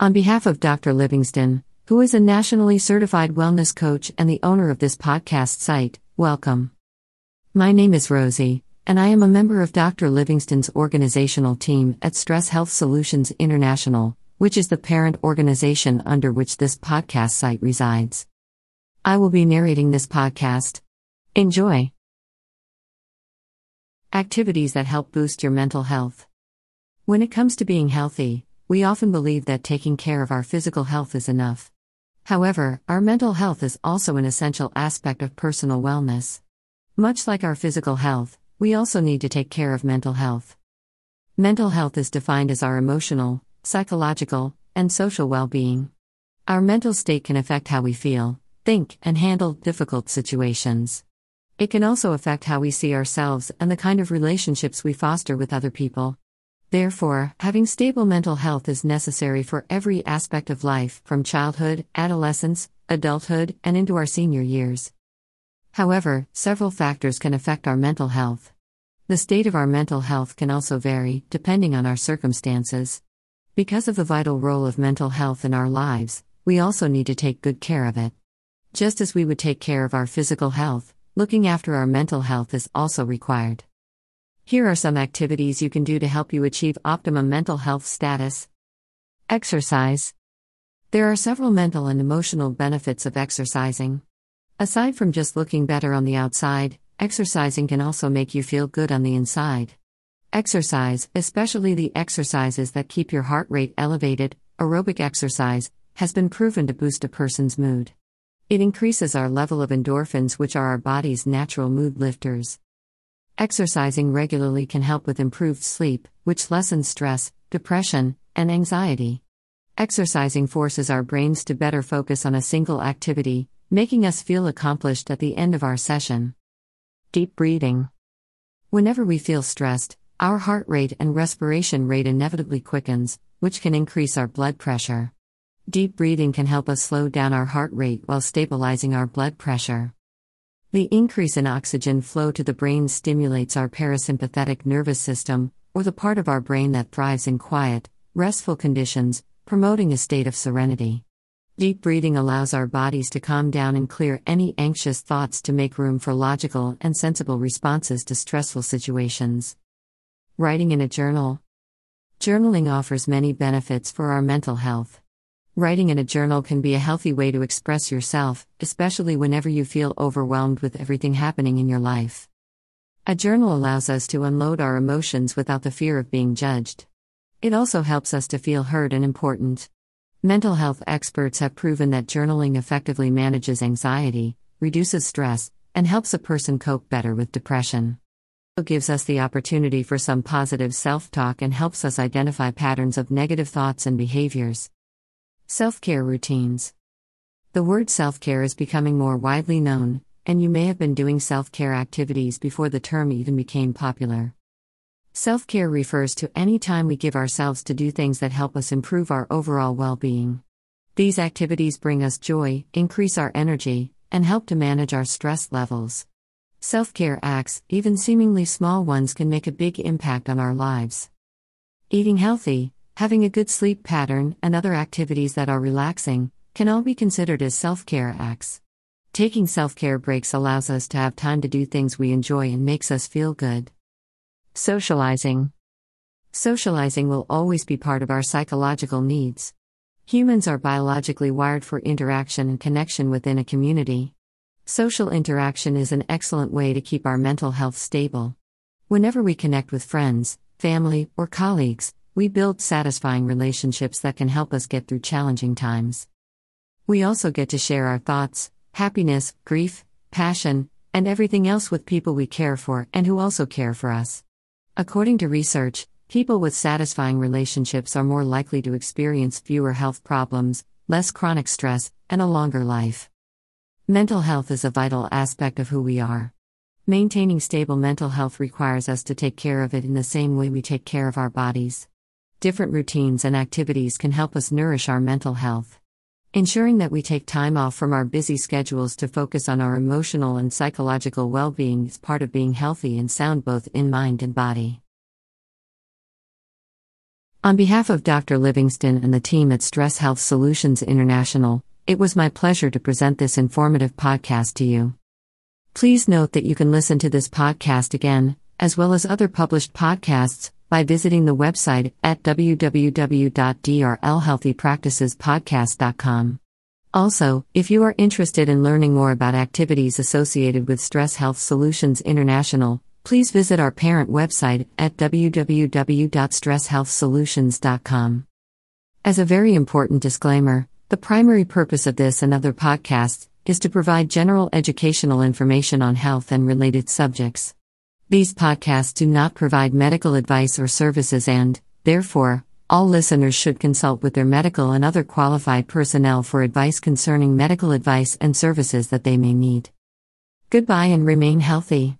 On behalf of Dr. Livingston, who is a nationally certified wellness coach and the owner of this podcast site, welcome. My name is Rosie, and I am a member of Dr. Livingston's organizational team at Stress Health Solutions International, which is the parent organization under which this podcast site resides. I will be narrating this podcast. Enjoy. Activities that help boost your mental health. When it comes to being healthy, we often believe that taking care of our physical health is enough. However, our mental health is also an essential aspect of personal wellness. Much like our physical health, we also need to take care of mental health. Mental health is defined as our emotional, psychological, and social well being. Our mental state can affect how we feel, think, and handle difficult situations. It can also affect how we see ourselves and the kind of relationships we foster with other people. Therefore, having stable mental health is necessary for every aspect of life, from childhood, adolescence, adulthood, and into our senior years. However, several factors can affect our mental health. The state of our mental health can also vary, depending on our circumstances. Because of the vital role of mental health in our lives, we also need to take good care of it. Just as we would take care of our physical health, looking after our mental health is also required. Here are some activities you can do to help you achieve optimum mental health status. Exercise. There are several mental and emotional benefits of exercising. Aside from just looking better on the outside, exercising can also make you feel good on the inside. Exercise, especially the exercises that keep your heart rate elevated, aerobic exercise, has been proven to boost a person's mood. It increases our level of endorphins, which are our body's natural mood lifters. Exercising regularly can help with improved sleep, which lessens stress, depression, and anxiety. Exercising forces our brains to better focus on a single activity, making us feel accomplished at the end of our session. Deep breathing. Whenever we feel stressed, our heart rate and respiration rate inevitably quickens, which can increase our blood pressure. Deep breathing can help us slow down our heart rate while stabilizing our blood pressure. The increase in oxygen flow to the brain stimulates our parasympathetic nervous system, or the part of our brain that thrives in quiet, restful conditions, promoting a state of serenity. Deep breathing allows our bodies to calm down and clear any anxious thoughts to make room for logical and sensible responses to stressful situations. Writing in a journal. Journaling offers many benefits for our mental health. Writing in a journal can be a healthy way to express yourself, especially whenever you feel overwhelmed with everything happening in your life. A journal allows us to unload our emotions without the fear of being judged. It also helps us to feel heard and important. Mental health experts have proven that journaling effectively manages anxiety, reduces stress, and helps a person cope better with depression. It gives us the opportunity for some positive self talk and helps us identify patterns of negative thoughts and behaviors. Self care routines. The word self care is becoming more widely known, and you may have been doing self care activities before the term even became popular. Self care refers to any time we give ourselves to do things that help us improve our overall well being. These activities bring us joy, increase our energy, and help to manage our stress levels. Self care acts, even seemingly small ones, can make a big impact on our lives. Eating healthy, having a good sleep pattern, and other activities that are relaxing can all be considered as self care acts. Taking self care breaks allows us to have time to do things we enjoy and makes us feel good. Socializing. Socializing will always be part of our psychological needs. Humans are biologically wired for interaction and connection within a community. Social interaction is an excellent way to keep our mental health stable. Whenever we connect with friends, family, or colleagues, we build satisfying relationships that can help us get through challenging times. We also get to share our thoughts, happiness, grief, passion, and everything else with people we care for and who also care for us. According to research, people with satisfying relationships are more likely to experience fewer health problems, less chronic stress, and a longer life. Mental health is a vital aspect of who we are. Maintaining stable mental health requires us to take care of it in the same way we take care of our bodies different routines and activities can help us nourish our mental health. Ensuring that we take time off from our busy schedules to focus on our emotional and psychological well being is part of being healthy and sound both in mind and body. On behalf of Dr. Livingston and the team at Stress Health Solutions International, it was my pleasure to present this informative podcast to you. Please note that you can listen to this podcast again, as well as other published podcasts, by visiting the website at www.drlhealthypracticespodcast.com. Also, if you are interested in learning more about activities associated with Stress Health Solutions International, please visit our parent website at www.stresshealthsolutions.com. As a very important disclaimer, the primary purpose of this and other podcasts is to provide general educational information on health and related subjects. These podcasts do not provide medical advice or services, and, therefore, all listeners should consult with their medical and other qualified personnel for advice concerning medical advice and services that they may need. Goodbye and remain healthy.